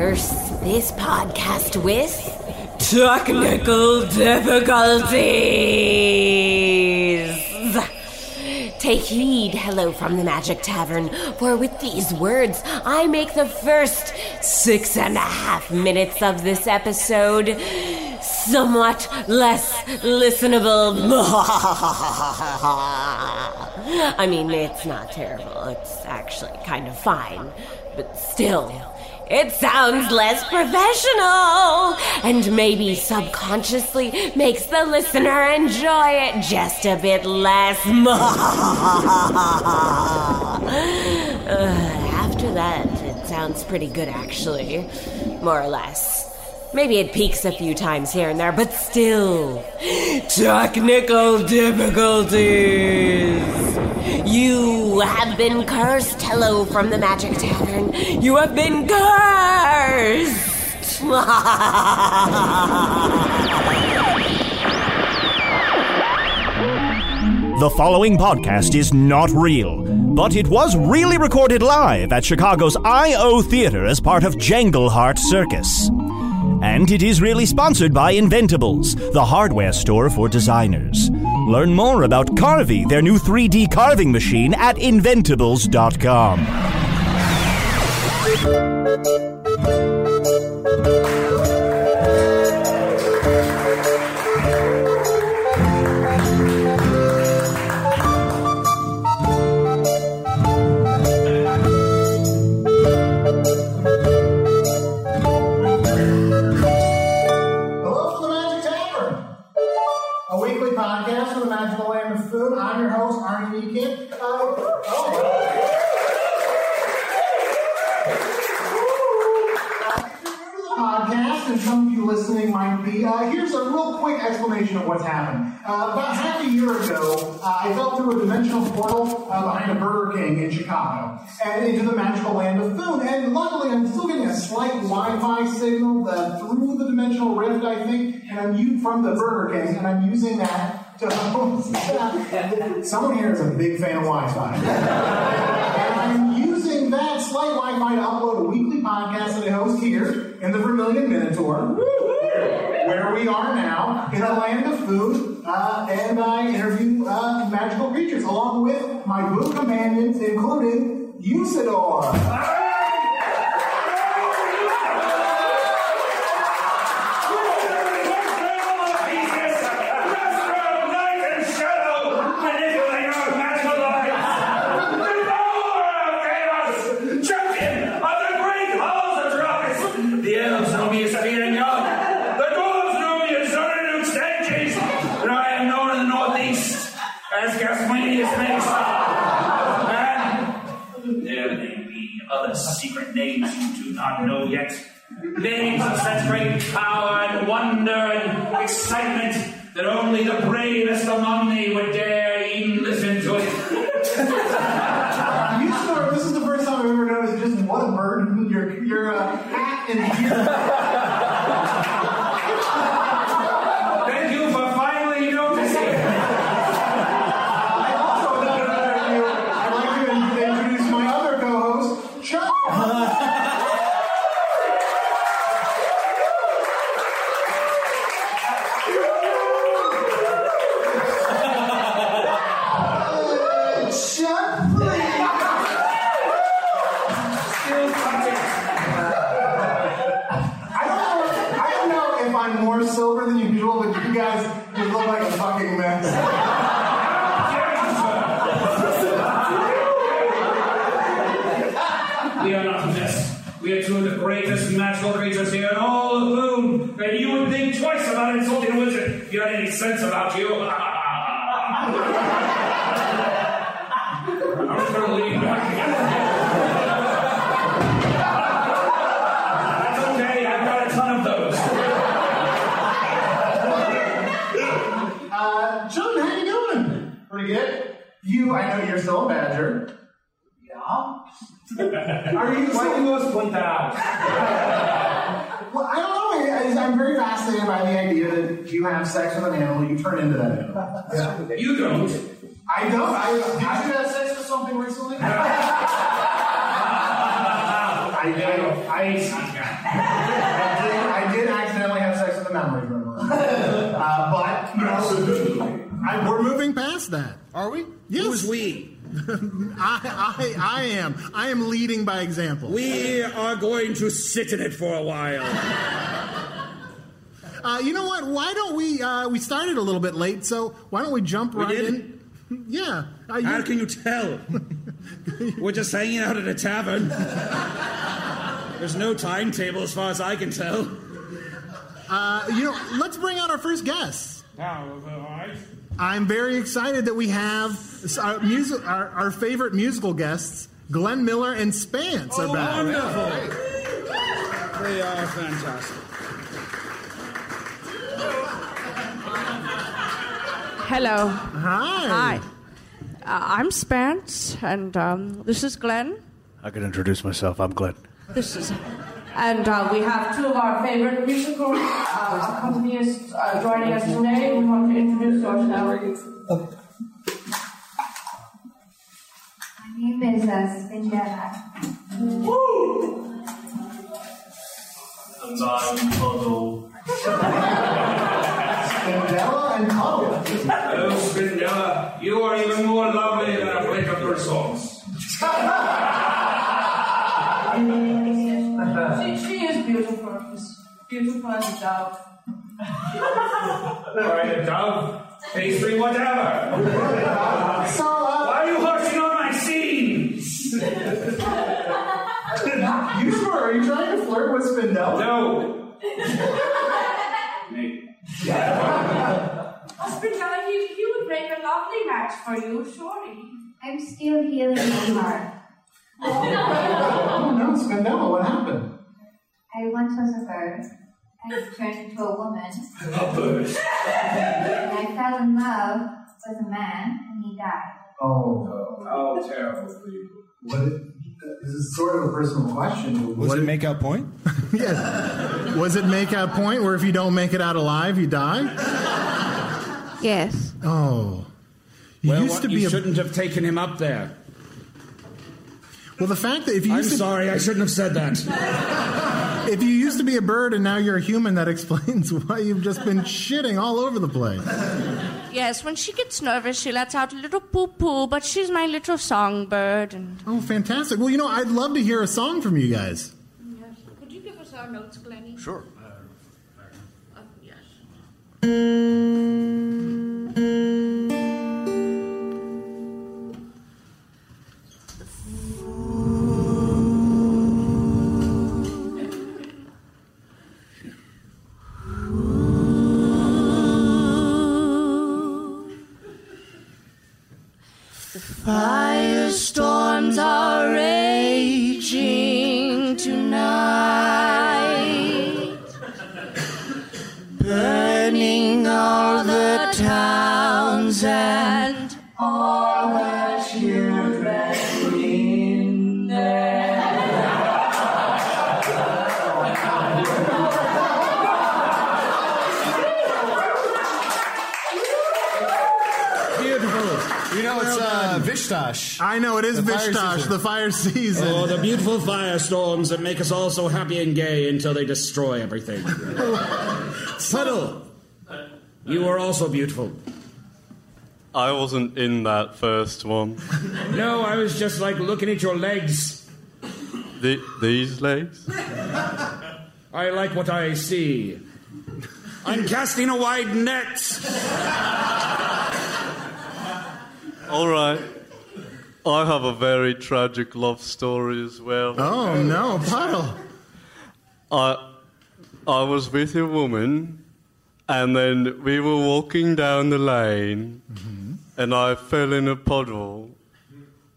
Curse this podcast with Technical difficulties. Take heed, hello from the Magic Tavern, for with these words I make the first six and a half minutes of this episode somewhat less listenable. I mean, it's not terrible, it's actually kind of fine, but still. It sounds less professional and maybe subconsciously makes the listener enjoy it just a bit less. After that, it sounds pretty good actually. More or less. Maybe it peaks a few times here and there, but still. Technical difficulties. You have been cursed. Hello from the Magic Tavern. You have been cursed. The following podcast is not real, but it was really recorded live at Chicago's I.O. Theater as part of Jangle Heart Circus. And it is really sponsored by Inventables, the hardware store for designers. Learn more about Carvey, their new 3D carving machine, at inventables.com. Podcast, and some of you listening might be. Uh, here's a real quick explanation of what's happened. Uh, about half a year ago, uh, I fell through a dimensional portal uh, behind a Burger King in Chicago and into the magical land of Foon. And luckily, I'm still getting a slight Wi-Fi signal uh, through the dimensional rift, I think, and I'm from the Burger King, and I'm using that to. Someone here is a big fan of Wi-Fi. and I'm using that slight Wi-Fi to upload a weekly podcast that I host here in the Vermilion Minotaur, where we are now in a land of Foon, uh, and I interview uh, magical creatures along with my blue companions, including Usidore. There may be other secret names you do not know yet. Names of such great power and wonder and excitement that only the bravest among thee would dare even listen to it. This is the first time I've ever noticed just what a bird your your uh, hat and. We are two of the greatest magical creatures here in all of Foon. And you would think twice about insulting a wizard if you had any sense about you. I'm gonna lean back again. That's okay, I've got a ton of those. Uh, Chunt, how you doing? Pretty good. You, I know you're still a badger. Yeah. Are you? Why do you always point that out? Well, I don't know. I- I'm very fascinated by the idea that if you have sex with an animal, you turn into that animal. Yeah. You don't. I don't. I, did you have sex with something recently? I, I, I, I, did, I did accidentally have sex with a memory gremlin. Uh, but, you know, I, We're moving past that. Are we? Yes. Who's we? I, I, I am. I am leading by example. We are going to sit in it for a while. Uh, you know what? Why don't we? Uh, we started a little bit late, so why don't we jump We right did? in? Yeah. Uh, you- How can you tell? We're just hanging out at a tavern. There's no timetable as far as I can tell. uh, you know, let's bring out our first guest. Now, all right. I'm very excited that we have our, music, our, our favorite musical guests, Glenn Miller and Spence, Oh, are back. wonderful. They are fantastic. Hello. Hi. Hi. Uh, I'm Spence, and um, this is Glenn. I can introduce myself. I'm Glenn. This is. And uh, we have two of our favorite musical uh, accompanists uh, joining us today. We want to introduce ourselves. My name is uh, Spindella. And I'm Puddle. Mandela and Cuddle. Oh, Spindella, you are even more lovely than a flick of your songs. She, she is beautiful. As beautiful as a dove. All right, a dove, pastry, whatever. So, uh, Why are you harshing on my scenes? you sure? Are you trying to flirt with Spindella? No. Me. Spindella, he, he would make a lovely match for you, surely. I'm still healing my heart. Oh no, Spindella, what happened? I once was a bird. I was turned into a woman. A bird. And I fell in love with a man, and he died. Oh no. Oh, terrible for you. What? Uh, this is sort of a personal question. Was it make out point? yes. Was it make out point where if you don't make it out alive, you die? Yes. Oh. You well, used what, to be you a. shouldn't have taken him up there. Well, the fact that if you I'm used to, sorry, I shouldn't have said that. if you used to be a bird and now you're a human, that explains why you've just been shitting all over the place. Yes, when she gets nervous, she lets out a little poo poo, but she's my little songbird. And Oh, fantastic! Well, you know, I'd love to hear a song from you guys. yes. Could you give us our notes, Glennie? Sure. Uh, yes. It is The fire the fire season. Oh, the beautiful firestorms that make us all so happy and gay until they destroy everything. Puddle, you are also beautiful. I wasn't in that first one. No, I was just like looking at your legs. The, these legs? I like what I see. I'm casting a wide net. All right. I have a very tragic love story as well. Oh no, Puddle. I I was with a woman, and then we were walking down the lane, mm-hmm. and I fell in a puddle,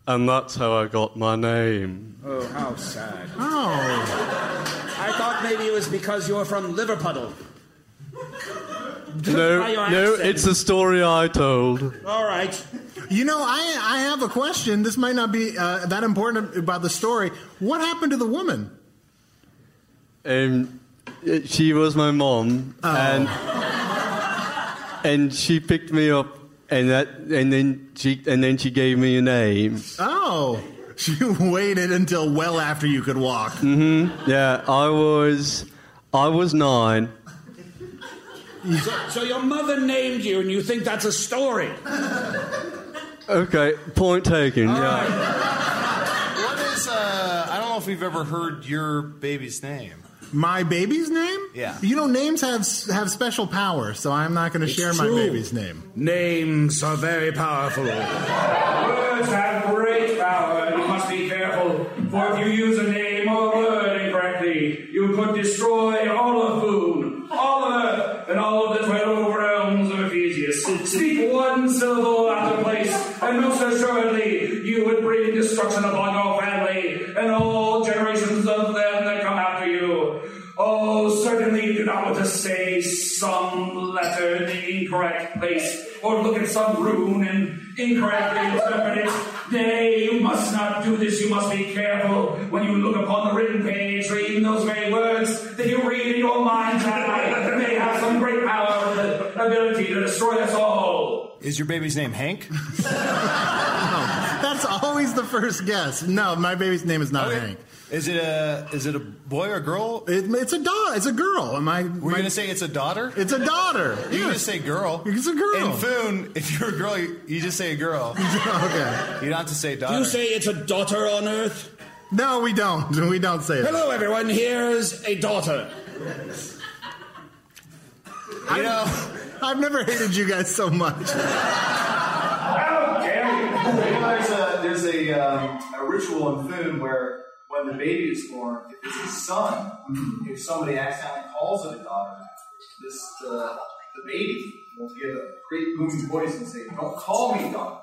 and that's how I got my name. Oh, how sad. Oh. I thought maybe it was because you're from Liverpuddle. No, no, it's a story I told. All right. You know, I I have a question. This might not be uh, that important about the story. What happened to the woman? Um, she was my mom, and and she picked me up, and that, and then she, and then she gave me a name. Oh, she waited until well after you could walk. Mm hmm Yeah, I was, I was nine. So, so your mother named you, and you think that's a story? Okay, point taken. yeah. What is, uh, I don't know if we've ever heard your baby's name. My baby's name? Yeah. You know, names have have special power, so I'm not going to It's share my baby's name. Names are very powerful. Words have great power, and you must be careful. For if you use a name or a word incorrectly, you could destroy all of Foon, all of Earth, and all of the twelve realms of Ephesius. Speak one syllable in place, or look at some rune and incorrectly interpret it. Nay, you must not do this. You must be careful when you look upon the written page, reading those very words that you read in your mind's eye. They may have some great power and the ability to destroy us all. Is your baby's name Hank? no, That's always the first guess. No, my baby's name is not Okay. Hank. Is it a is it a boy or girl? It, it's a dog. It's a girl. Am I? We're gonna say it's a daughter. It's a daughter. You Yeah. can just say girl. It's a girl. In Foon, if you're a girl, you, you just say a girl. okay. You don't have to say Do daughter. you say it's a daughter on Earth? No, we don't. We don't say that. Hello, everyone. Here's a daughter. You know, I've never hated you guys so much. There's a, there's a, um, a ritual in Foon where when the baby is born, if it's a son, if somebody accidentally calls it a daughter, this the, the baby will give a great booming voice and say, "Don't call me daughter."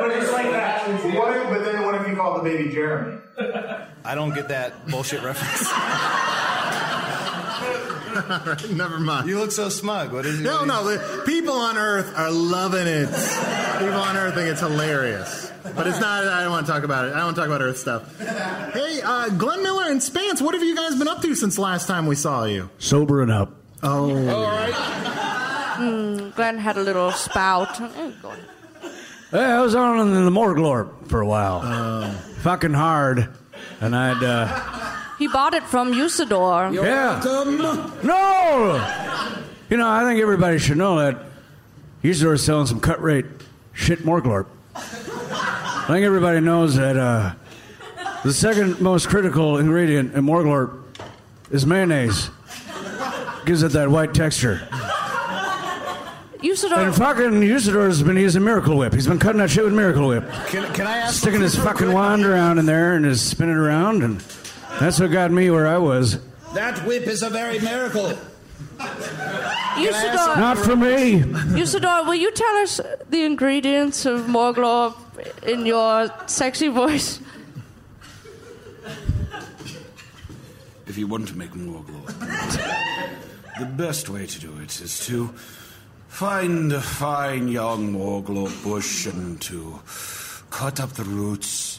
but it's like that. What if, but then what if you call the baby Jeremy? I don't get that bullshit reference. Never mind. You look so smug. What is it? No, no. The people on Earth are loving it. People on Earth think it's hilarious. But it's not. I don't want to talk about it. I don't want to talk about Earth stuff. Hey, uh, Glenn Miller and Spence, what have you guys been up to since last time we saw you? Sobering up. Oh. All right. Hmm, Glenn had a little spout. Go on. Hey, I was on in the Morglorp for a while. Oh. Fucking hard. And I'd, uh, He bought it from Usidore. yeah. No! You know, I think everybody should know that Usidore's selling some cut rate shit Morglorp. I think everybody knows that uh, the second most critical ingredient in Morglorp is mayonnaise. Gives it that white texture. Usidore. And fucking Usidore's been using Miracle Whip. He's been cutting that shit with Miracle Whip. Can, can I ask? Sticking his fucking wand around in there and just spinning around, and that's what got me where I was. That whip is a very miracle. Usidore. Not for me. Usidore, will you tell us the ingredients of Morglorp in your sexy voice? If you want to make more glory, the best way to do it is to find a fine young Morglorp bush and to cut up the roots,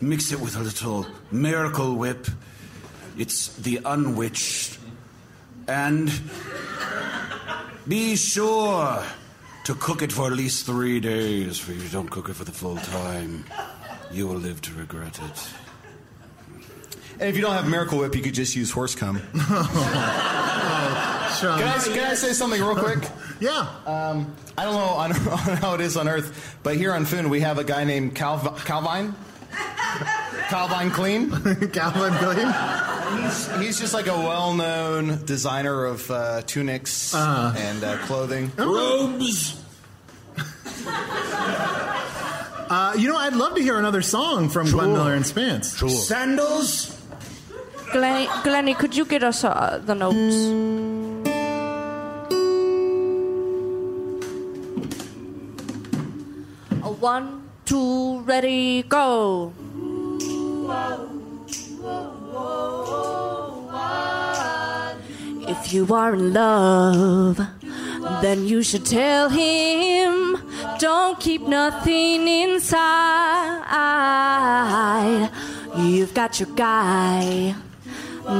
mix it with a little miracle whip. It's the unwitched. And be sure to cook it for at least three days, for if you don't cook it for the full time. You will live to regret it. And if you don't have Miracle Whip, you could just use horse cum. Sean. Can I, can I say something real quick? Yeah. Um, I don't know on, on how it is on Earth, but here on Foon we have a guy named Cal, Calvine. Calvin Klein. Calvin Klein. He's, he's just like a well-known designer of uh, tunics Uh-huh. and uh, clothing. Robes. Uh, you know, I'd love to hear another song from Glenn Miller and Spence. Sure. Sandals? Glenn, Glenny, could you get us uh, the notes? A one, two, ready, go. If you are in love, then you should tell him. Don't keep nothing inside. You've got your guy,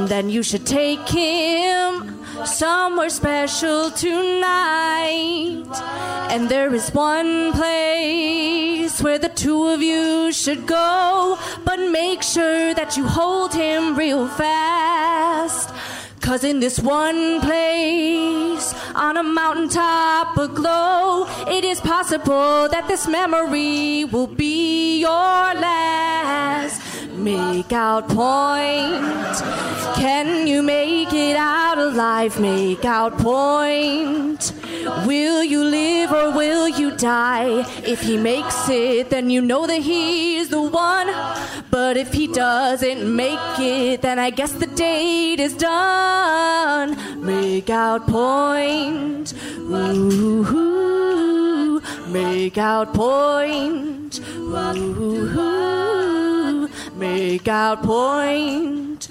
then you should take him somewhere special tonight. And there is one place where the two of you should go, but make sure that you hold him real fast. Cause in this one place, on a mountaintop aglow, it is possible that this memory will be your last. Make out point. Can you make it out alive? Make out point. Will you live or will you die? If he makes it, then you know that he's the one. But if he doesn't make it, then I guess the date is done. Make out point. Ooh, make out point. Ooh, make out point.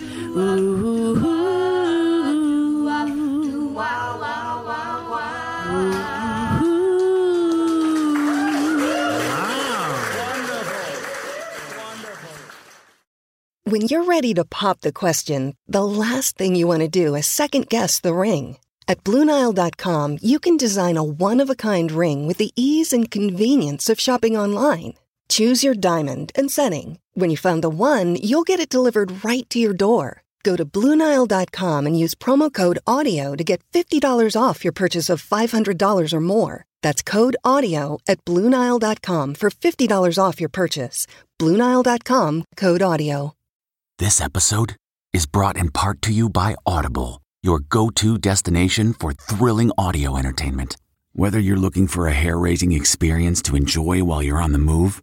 When you're ready to pop the question, the last thing you want to do is second guess the ring. At Bluenile.com, you can design a one of a kind ring with the ease and convenience of shopping online. Choose your diamond and setting. When you find the one, you'll get it delivered right to your door. Go to Bluenile.com and use promo code AUDIO to get $50 off your purchase of $500 or more. That's code AUDIO at Bluenile.com for $50 off your purchase. Bluenile.com code AUDIO. This episode is brought in part to you by Audible, your go to destination for thrilling audio entertainment. Whether you're looking for a hair raising experience to enjoy while you're on the move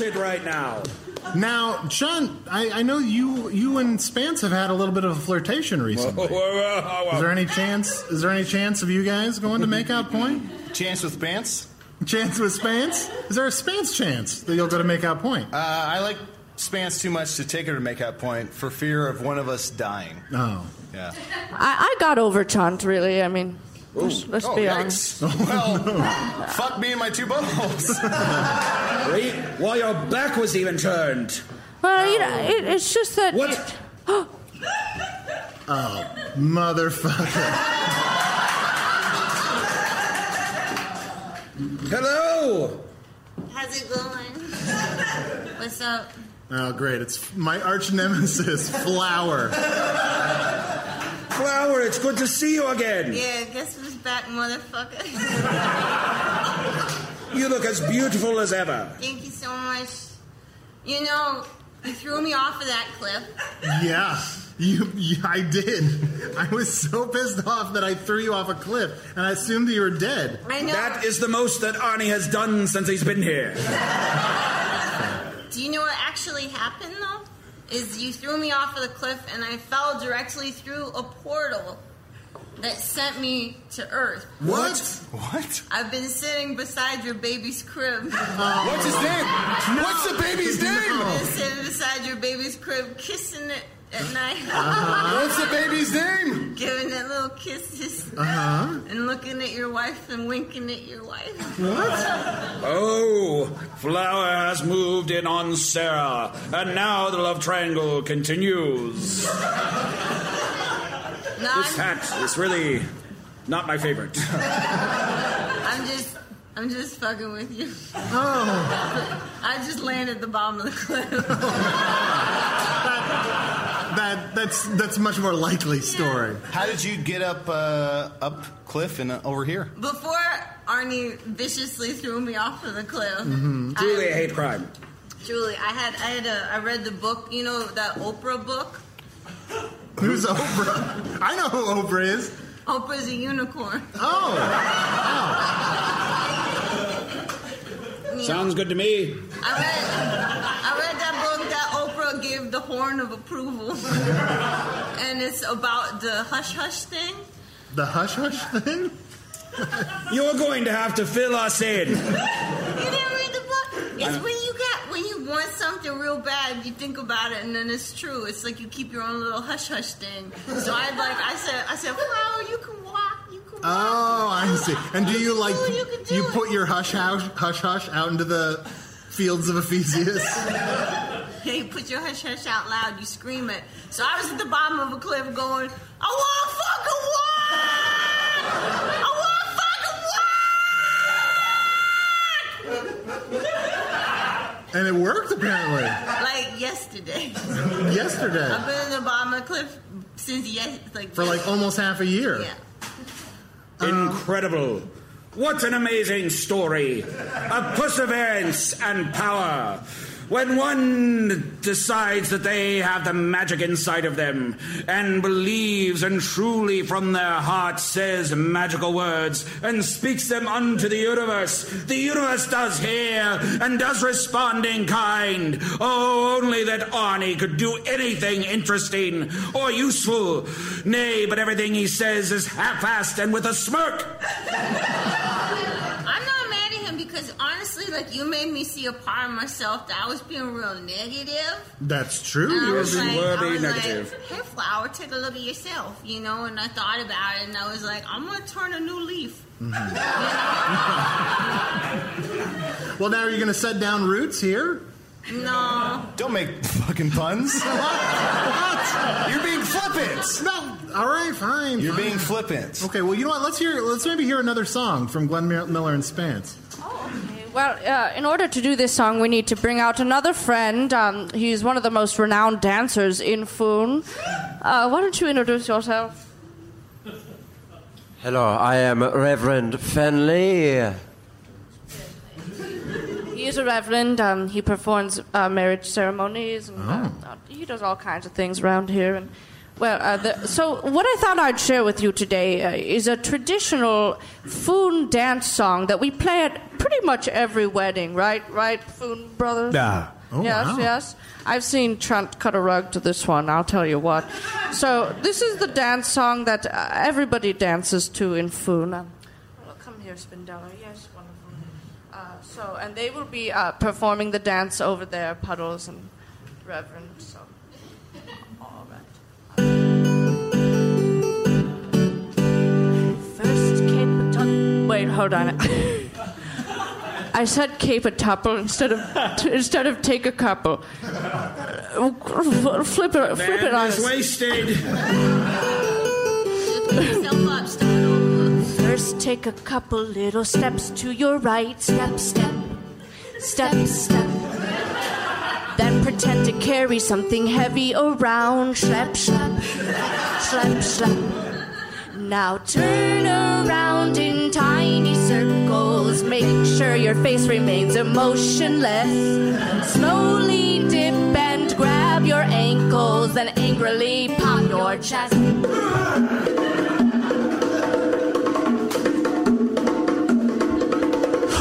a molted right now. Now, Sean, I, I know you you and Spence have had a little bit of a flirtation recently. Whoa, whoa, whoa, whoa. Is there any chance? Is there any chance of you guys going to make out point? Chance with Spence? Chance with Spence? Is there a Spence chance that you'll go to make out point? Uh, I like Spence too much to take her to make out point for fear of one of us dying. Oh. Yeah. I, I got over Chunt, really. I mean, let's, let's oh, be yikes. honest. Well, fuck me and my two buttholes. Wait, while your back was even turned. Well, you know, it, it's just that. What? Oh, motherfucker. Hello. How's it going? What's up? Oh, great. It's my arch nemesis, Flower. Flower, it's good to see you again. Yeah, guess who's back, motherfucker? You look as beautiful as ever. Thank you so much. You know, you threw me off of that cliff. Yeah, you, you, I did. I was so pissed off that I threw you off a cliff, and I assumed that you were dead. I know. That is the most that Arnie has done since he's been here. Do you know what actually happened, though? Is you threw me off of the cliff and I fell directly through a portal. that sent me to Earth. What? What? I've been sitting beside your baby's crib. What's his name? What's the baby's name? I've been sitting beside your baby's crib, kissing it at night. Uh-huh. What's the baby's name? Giving it little kisses. Uh-huh. And looking at your wife and winking at your wife. What? oh, Flower has moved in on Sarah, and now the love triangle continues. No, This I'm, hat is really not my favorite. I'm just. I'm just fucking with you. Oh. I just landed the bottom of the cliff. That that's that's much more likely story. How did you get up uh, up cliff and uh, over here? Before Arnie viciously threw me off of the cliff. Mm-hmm. Truly a hate crime. Julie, I had I had a I read the book. You know that Oprah book. Who's Oprah? I know who Oprah is. Oprah's a unicorn. Oh. Sounds good to me. I read I read that book that Oprah gave the horn of approval, and it's about the hush hush thing. The hush hush thing? You're going to have to fill us in. You didn't read the book? It's when you get when you want something real bad, you think about it, and then it's true. It's like you keep your own little hush hush thing. So I like I said I said flower, you can walk, you can. walk." Oh, I see. And do you like you can do you it. put your hush hush hush hush out into the fields of Ephesius? Yeah, you put your hush hush out loud, you scream it. So I was at the bottom of a cliff going, I want to fucking walk! I want to fucking walk! And it worked apparently. Like yesterday. Yesterday. I've been at the bottom of the cliff since yes, like For like almost half a year. Yeah. Um, Incredible. What an amazing story of perseverance and power. When one decides that they have the magic inside of them and believes and truly from their heart says magical words and speaks them unto the universe, the universe does hear and does respond in kind. Oh, only that Arnie could do anything interesting or useful. Nay, but everything he says is half-assed and with a smirk. I'm not mad at him because honestly, like you made me see a part of myself that I was being real negative. That's true. You was were like, being- I was like, hey, Flower, take a look at yourself, you know. And I thought about it, and I was like, I'm gonna turn a new leaf. Mm-hmm. Well, now are you going to set down roots here? No. Don't make fucking puns. what? You're being flippant. No. All right, fine. You're fine. being flippant. Okay. Well, you know what? Let's hear. Let's maybe hear another song from Glenn Miller and Spence. Well, uh, in order to do this song, we need to bring out another friend. Um, he's one of the most renowned dancers in Foon. Uh, why don't you introduce yourself? Hello, I am Reverend Fenley. He is a reverend. Um, he performs uh, marriage ceremonies, and uh, uh, he does all kinds of things around here. And well, uh, the, so what I thought I'd share with you today uh, is a traditional Foon dance song that we play at pretty much every wedding, right? Right, Foon brothers. Yeah. Oh, yes, wow. yes. I've seen Trent cut a rug to this one. I'll tell you what. So this is the dance song that uh, everybody dances to in Foon. Um, well, come here, Spindella. Yes, wonderful. Uh, so, and they will be uh, performing the dance over there, Puddles and Reverend. Wait, hold on. I said cape a tuple instead of instead of take a couple. Flip it, flip it on. Man is wasted. First, take a couple little steps to your right. Step, step, step, step. Then pretend to carry something heavy around. Schlep, schlep, schlep, schlep. Now turn Make sure your face remains emotionless. Slowly dip and grab your ankles, then angrily pop your chest.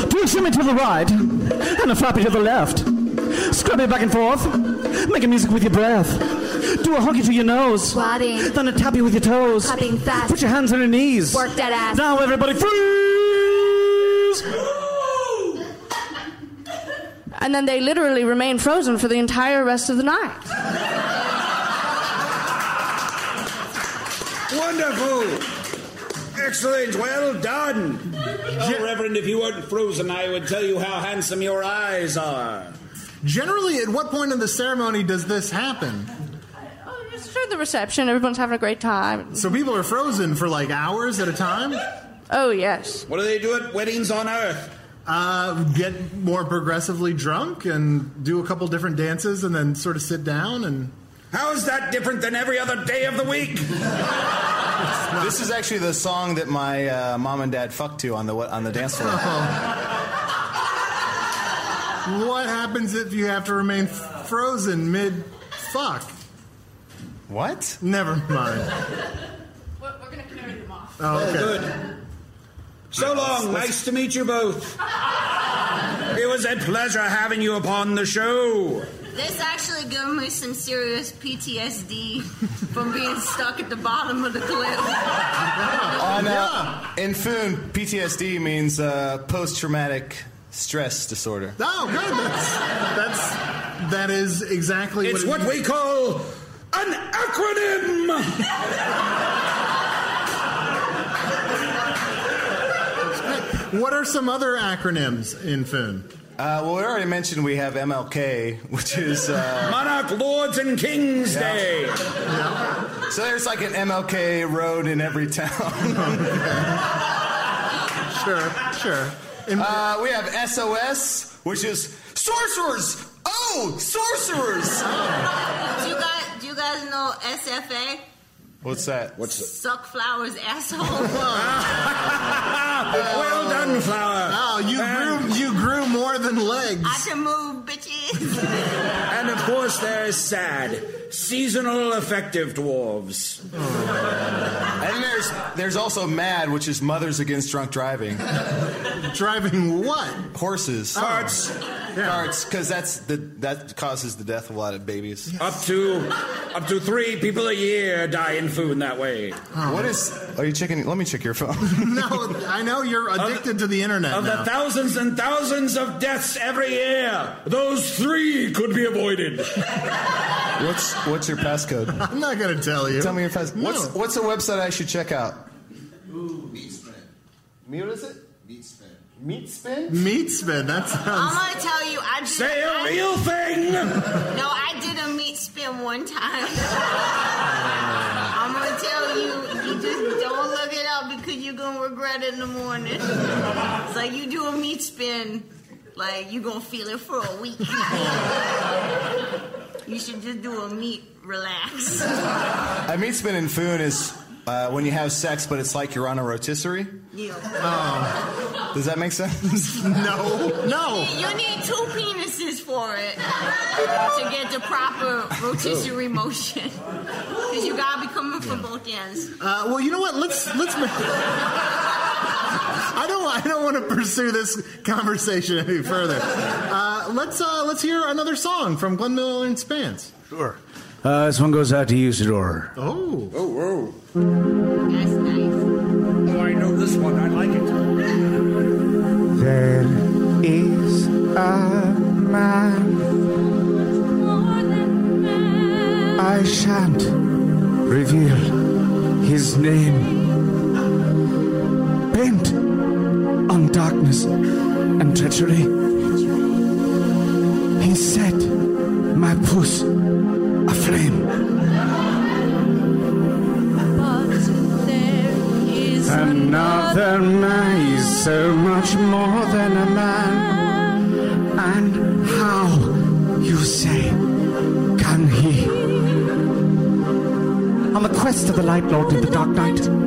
Do a shimmy to the right and a flappy to the left. Scrub it back and forth. Making music with your breath. Do a hockey to your nose. Squatting. Then a tap you with your toes. Fast. Put your hands on your knees. Work that ass. Now everybody freeze! And then they literally remain frozen for the entire rest of the night. Wonderful! Excellent, well done. Oh, Reverend, if you weren't frozen, I would tell you how handsome your eyes are. Generally, at what point in the ceremony does this happen? Oh, it's through the reception. Everyone's having a great time. So people are frozen for like hours at a time? Oh, yes. What do they do at weddings on Earth? Uh, get more progressively drunk and do a couple different dances and then sort of sit down and. How is that different than every other day of the week? This is actually the song that my uh, mom and dad fucked to on the on the dance floor. What happens if you have to remain f- frozen mid fuck? What? Never mind. We're, going to carry them off. Oh, okay. Good. So long. Nice to meet you both. It was a pleasure having you upon the show. This actually gave me some serious PTSD from being stuck at the bottom of the cliff. On, uh, in Foon, PTSD means uh, post-traumatic stress disorder. Oh, good. That's, that's that is exactly It's what, what we call an acronym. What are some other acronyms in Foon? Uh, well, we already mentioned we have MLK, which is uh, Monarch Lords and Kings Yeah. Day. so there's like an MLK road in every town. sure, sure. Uh, we have SOS, which is sorcerers. Oh, sorcerers! Do you guys, do you guys know SFA? What's that? What's Suck flowers, asshole. well done, Flower. Oh, you grew you grew more than legs. I can move, bitches. And of course, there's sad, seasonal effective dwarves. And there's there's also MAD, which is Mothers Against Drunk Driving. Driving what? Horses. Oh. Carts. Carts, because that's the that causes the death of a lot of babies. Up to up to three people a year die in Foon in that way. What is? Are you checking? Let me check your phone. no, I know you're addicted to the internet Of now. the thousands and thousands of deaths every year, those three could be avoided. What's what's your passcode? I'm not going to tell you. Tell me your passcode. No. What's what's a website I should check out? Ooh, meat spin. Me, what is it? Meat spin. Meat spin. Meat spin. That I'm gonna tell you, I did. Say a I- real thing. No, I did a meat spin one time. I'm gonna tell you, you just don't look it up because you're gonna regret it in the morning. It's like you do a meat spin, like you're gonna feel it for a week. you should just do a meat relax. A meat spin in Foon is uh, when you have sex, but it's like you're on a rotisserie. Yeah. Oh, Does that make sense? no, no. You need two penises for it to get the proper rotisserie motion. Because you gotta be coming from both ends. Uh, well, you know what? Let's let's. Make... I don't. I don't want to pursue this conversation any further. Uh, let's uh, let's hear another song from Glenn Miller and Spence. Sure. Uh, this one goes out to Usidore. Oh. Oh, whoa. That's nice. Oh, I know this one. I like it. There is a man. I shan't reveal his name. Bent on darkness and treachery. He set my puss aflame. But there is another man is so much more than a man. And how, you say, can he? On the quest of the Light Lord in the Dark Night.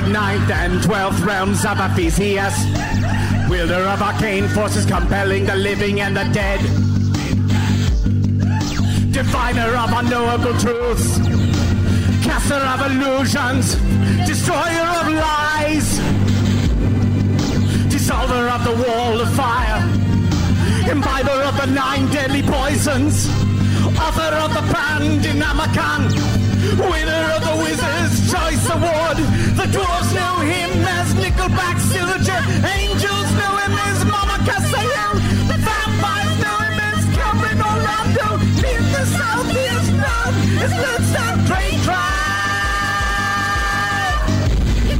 Third, ninth, and twelfth realms of Ephesius. Wielder of arcane forces compelling the living and the dead. Diviner of unknowable truths. Caster of illusions. Destroyer of lies. Dissolver of the wall of fire. Imbiber of the nine deadly poisons. Author of the Pandinamakan. Winner of the Wizard's Choice Award. The dwarves know him as Nickelback Silver. Angels knew him as Mama Casael. The vampires knew him as Calvin Orlando. In the South, he is known as Bloodstone Train Drive.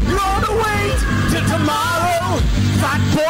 You're to wait till tomorrow. Fat boy,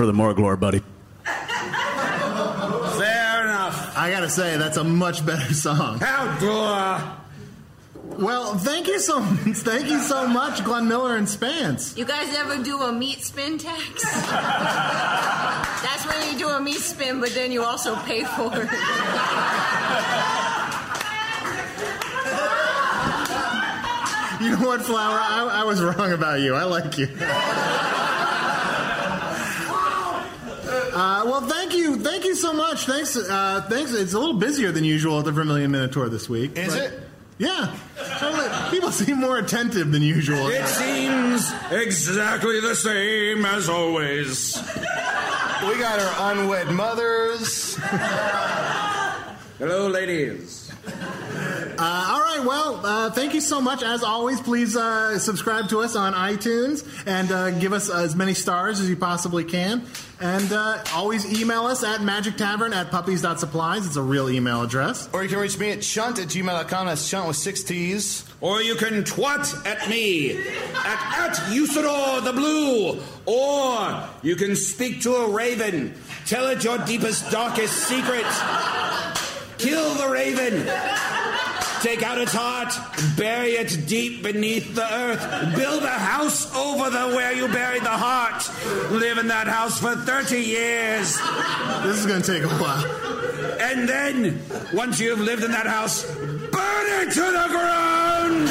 for the Morglore, buddy. Fair enough. I gotta say, that's a much better song. How dare. Well, thank you so thank you so much, Glenn Miller and Spence. You guys ever do a meat spin tax? That's when you do a meat spin, but then you also pay for it. You know what, Flower? I, I was wrong about you. I like you. Uh, well, thank you, thank you so much. Thanks, uh, thanks. It's a little busier than usual at the Vermilion Minotaur this week. Is but- it? Yeah. Totally. People seem more attentive than usual. It seems exactly the same as always. We got our unwed mothers. Hello, ladies. Uh, all right. Well, uh, thank you so much. As always, please uh, subscribe to us on iTunes and uh, give us as many stars as you possibly can. And uh, always email us at magic tavern at puppies.supplies. It's a real email address. Or you can reach me at chunt at gmail.com. That's chunt with six T's. Or you can twat at me at, at Usidore the Blue. Or you can speak to a raven. Tell it your deepest, darkest secret. Kill the raven. Take out its heart, bury it deep beneath the earth. Build a house over the where you buried the heart. Live in that house for 30 years. This is going to take a while. And then, once you've lived in that house, burn it to the ground!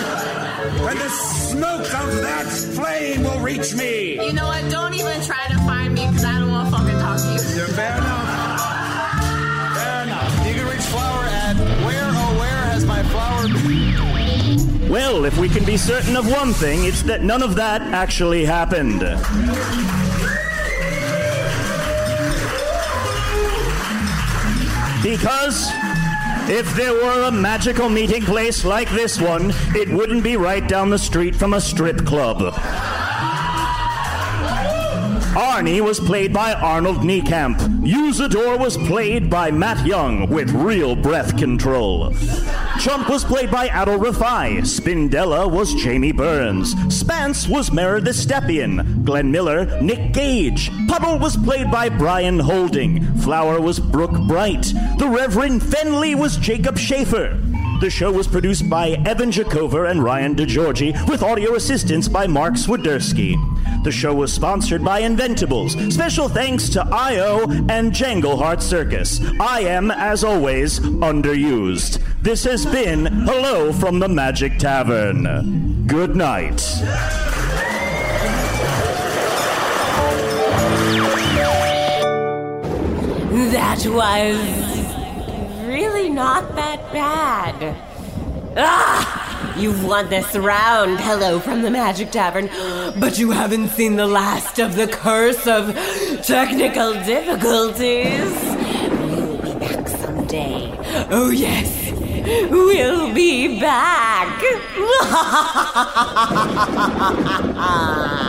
And the smoke of that flame will reach me. You know what? Don't even try to find me because I Well, if we can be certain of one thing, it's that none of that actually happened. Because if there were a magical meeting place like this one, it wouldn't be right down the street from a strip club. Arnie was played by Arnold Niekamp. Usidore was played by Matt Young with real breath control. Chunt was played by Adal Rifai. Spindella was Jamie Burns. Spence was Meredith Stepien. Glenn Miller, Nick Gage. Puddle was played by Brian Holding. Flower was Brooke Bright. The Reverend Fenley was Jacob Schaefer. The show was produced by Evan Jacover and Ryan DeGiorgi, with audio assistance by Mark Swiderski. The show was sponsored by Inventables. Special thanks to IO and Jangleheart Circus. I am, as always, underused. This has been Hello from the Magic Tavern. Good night. That was really not that bad. Ah! You've won this round, hello from the Magic Tavern, but you haven't seen the last of the curse of technical difficulties. We'll be back someday Oh, yes. We'll be back.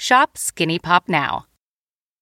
Shop Skinny Pop now.